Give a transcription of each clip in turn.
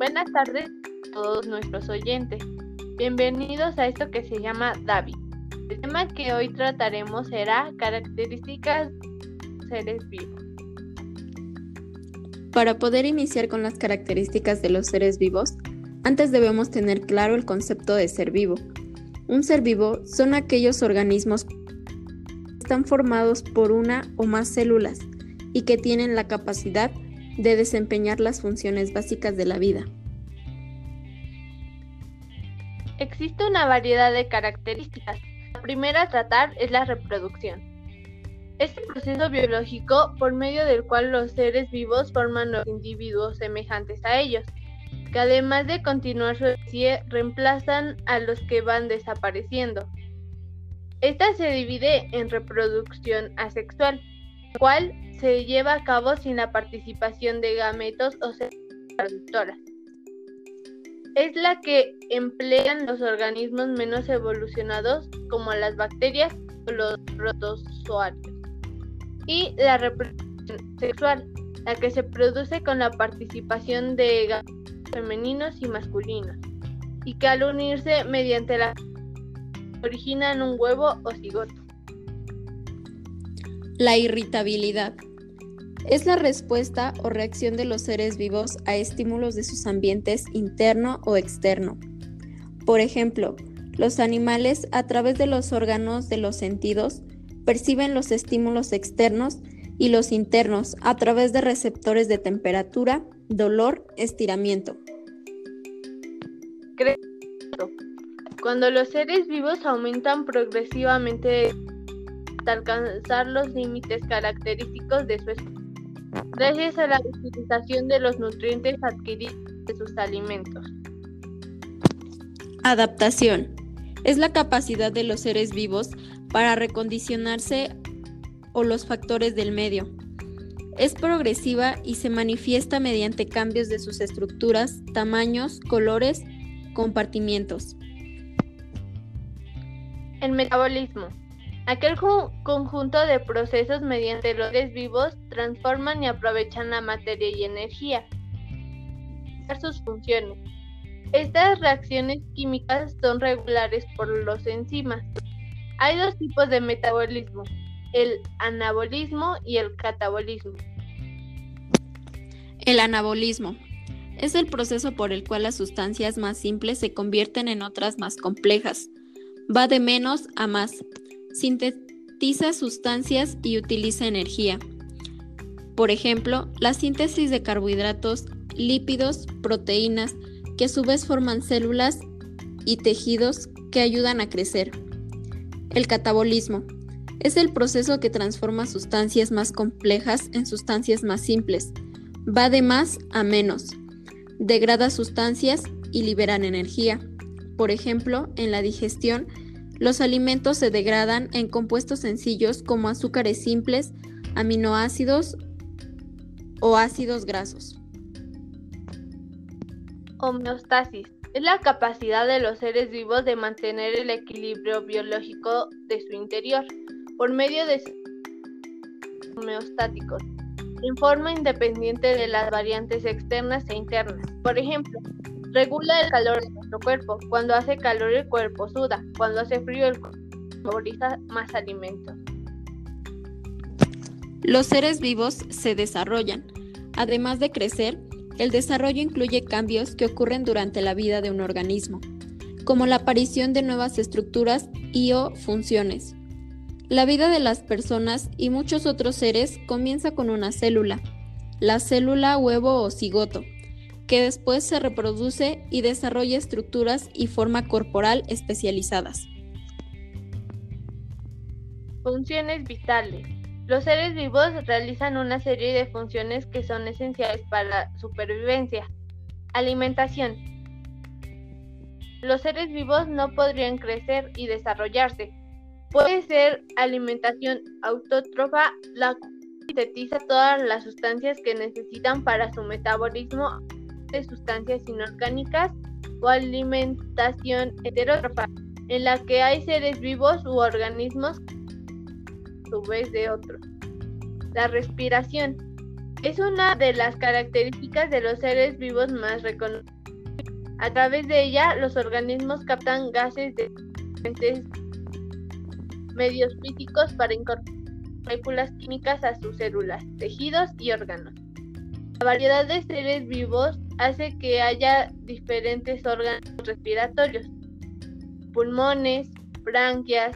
Buenas tardes a todos nuestros oyentes. Bienvenidos a esto que se llama David. El tema que hoy trataremos será características de seres vivos. Para poder iniciar con las características de los seres vivos, antes debemos tener claro el concepto de ser vivo. Un ser vivo son aquellos organismos que están formados por una o más células y que tienen la capacidad de desempeñar las funciones básicas de la vida. Existe una variedad de características. La primera a tratar es la reproducción. Este proceso biológico por medio del cual los seres vivos forman los individuos semejantes a ellos, que además de continuar su especie reemplazan a los que van desapareciendo. Esta se divide en reproducción asexual, cual se lleva a cabo sin la participación de gametos o reproductoras. Es la que emplean los organismos menos evolucionados como las bacterias o los protozoarios y la reproducción sexual, la que se produce con la participación de gametos femeninos y masculinos, y que al unirse mediante la originan un huevo o cigoto. La irritabilidad es la respuesta o reacción de los seres vivos a estímulos de sus ambientes interno o externo. Por ejemplo, los animales a través de los órganos de los sentidos perciben los estímulos externos y los internos a través de receptores de temperatura, dolor, estiramiento. Cuando los seres vivos aumentan progresivamente hasta alcanzar los límites característicos de su especie, gracias a la utilización de los nutrientes adquiridos de sus alimentos. Adaptación. Es la capacidad de los seres vivos para recondicionarse o los factores del medio. Es progresiva y se manifiesta mediante cambios de sus estructuras, tamaños, colores, compartimientos. El metabolismo. Aquel conjunto de procesos mediante los seres vivos transforman y aprovechan la materia y energía. Sus funciones. Estas reacciones químicas son regulares por los enzimas. Hay dos tipos de metabolismo, el anabolismo y el catabolismo. El anabolismo es el proceso por el cual las sustancias más simples se convierten en otras más complejas. Va de menos a más. Sintetiza sustancias y utiliza energía. Por ejemplo, la síntesis de carbohidratos, lípidos, proteínas, que a su vez forman células y tejidos que ayudan a crecer. El catabolismo es el proceso que transforma sustancias más complejas en sustancias más simples. Va de más a menos. Degrada sustancias y liberan energía. Por ejemplo, en la digestión, los alimentos se degradan en compuestos sencillos como azúcares simples, aminoácidos o ácidos grasos. Homeostasis es la capacidad de los seres vivos de mantener el equilibrio biológico de su interior por medio de homeostáticos, en forma independiente de las variantes externas e internas. Por ejemplo, regula el calor de nuestro cuerpo. Cuando hace calor el cuerpo suda, cuando hace frío el cuerpo favoriza más alimentos. Los seres vivos se desarrollan. Además de crecer, el desarrollo incluye cambios que ocurren durante la vida de un organismo, como la aparición de nuevas estructuras y o funciones. La vida de las personas y muchos otros seres comienza con una célula, la célula huevo o cigoto, que después se reproduce y desarrolla estructuras y forma corporal especializadas. Funciones vitales. Los seres vivos realizan una serie de funciones que son esenciales para la supervivencia. Alimentación. Los seres vivos no podrían crecer y desarrollarse. Puede ser alimentación autótrofa, la sintetiza todas las sustancias que necesitan para su metabolismo sustancias inorgánicas, o alimentación heterótrofa, en la que hay seres vivos u organismos su vez de otros. La respiración. Es una de las características de los seres vivos más reconocidos. A través de ella, los organismos captan gases de diferentes medios físicos para incorporar moléculas químicas a sus células, tejidos y órganos. La variedad de seres vivos hace que haya diferentes órganos respiratorios, pulmones, branquias,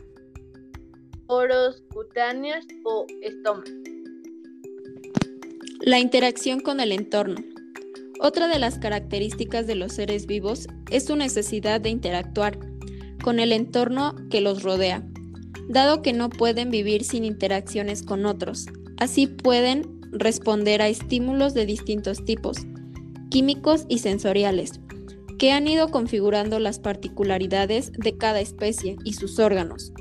poros cutáneos o estómago. La interacción con el entorno. Otra de las características de los seres vivos es su necesidad de interactuar con el entorno que los rodea, dado que no pueden vivir sin interacciones con otros. Así pueden responder a estímulos de distintos tipos, químicos y sensoriales, que han ido configurando las particularidades de cada especie y sus órganos.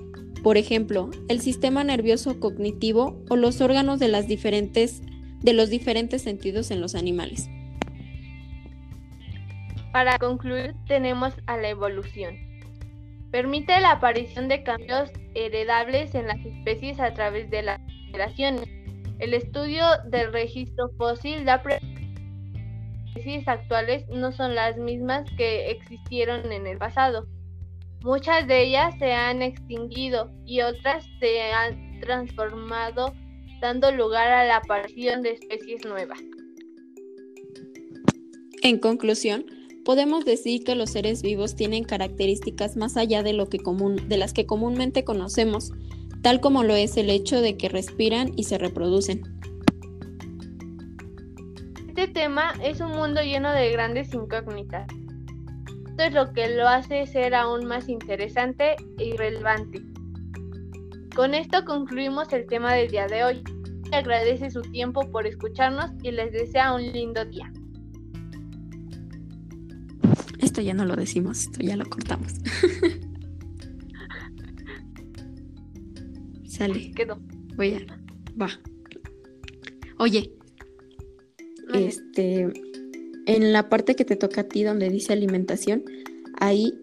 Por ejemplo, el sistema nervioso cognitivo o los órganos de, los diferentes sentidos en los animales. Para concluir, tenemos a la evolución. Permite la aparición de cambios heredables en las especies a través de las generaciones. El estudio del registro fósil da especies actuales no son las mismas que existieron en el pasado. Muchas de ellas se han extinguido y otras se han transformado, dando lugar a la aparición de especies nuevas. En conclusión, podemos decir que los seres vivos tienen características más allá de, lo que común, de las que comúnmente conocemos, tal como lo es el hecho de que respiran y se reproducen. Tema es un mundo lleno de grandes incógnitas. Esto es lo que lo hace ser aún más interesante e relevante. Con esto concluimos el tema del día de hoy. Agradece su tiempo por escucharnos y les desea un lindo día. Esto ya no lo decimos, esto ya lo cortamos. Sale. Quedó. Voy a. Va. Oye. Este. En la parte que te toca a ti donde dice alimentación, ahí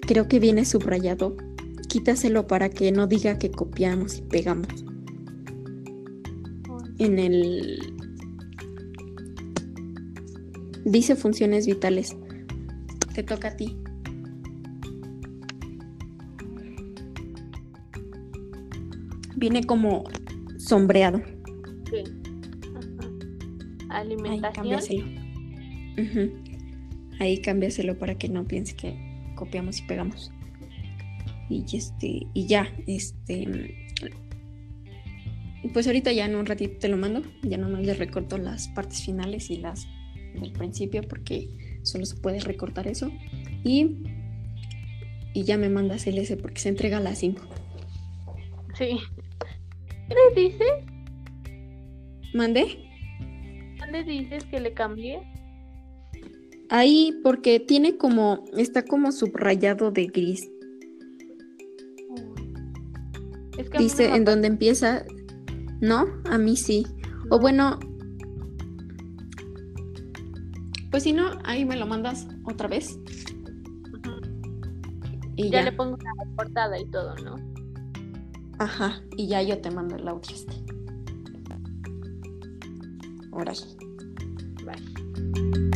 creo que viene subrayado. Quítaselo para que no diga que copiamos y pegamos. En el. Dice funciones vitales. Te toca a ti. Viene como sombreado. Sí. Alimentación. Ahí, Ahí cámbiaselo para que no piense que copiamos y pegamos. Y este, y ya, este. Pues ahorita ya en un ratito te lo mando. Ya nomás le recorto las partes finales y las del principio porque solo se puede recortar eso. Y, y ya me mandas el S porque se entrega a las 5. Sí. ¿Qué le dices? ¿Mandé? ¿Dónde dices que le cambié? Ahí porque tiene como, está como subrayado de gris. Dice en donde empieza, ¿no? A mí sí. O bueno, pues si no, ahí me lo mandas otra vez. Y ya, le pongo la portada y todo, ¿no? Ajá, y ya yo te mando el audio este. Sí. Bye.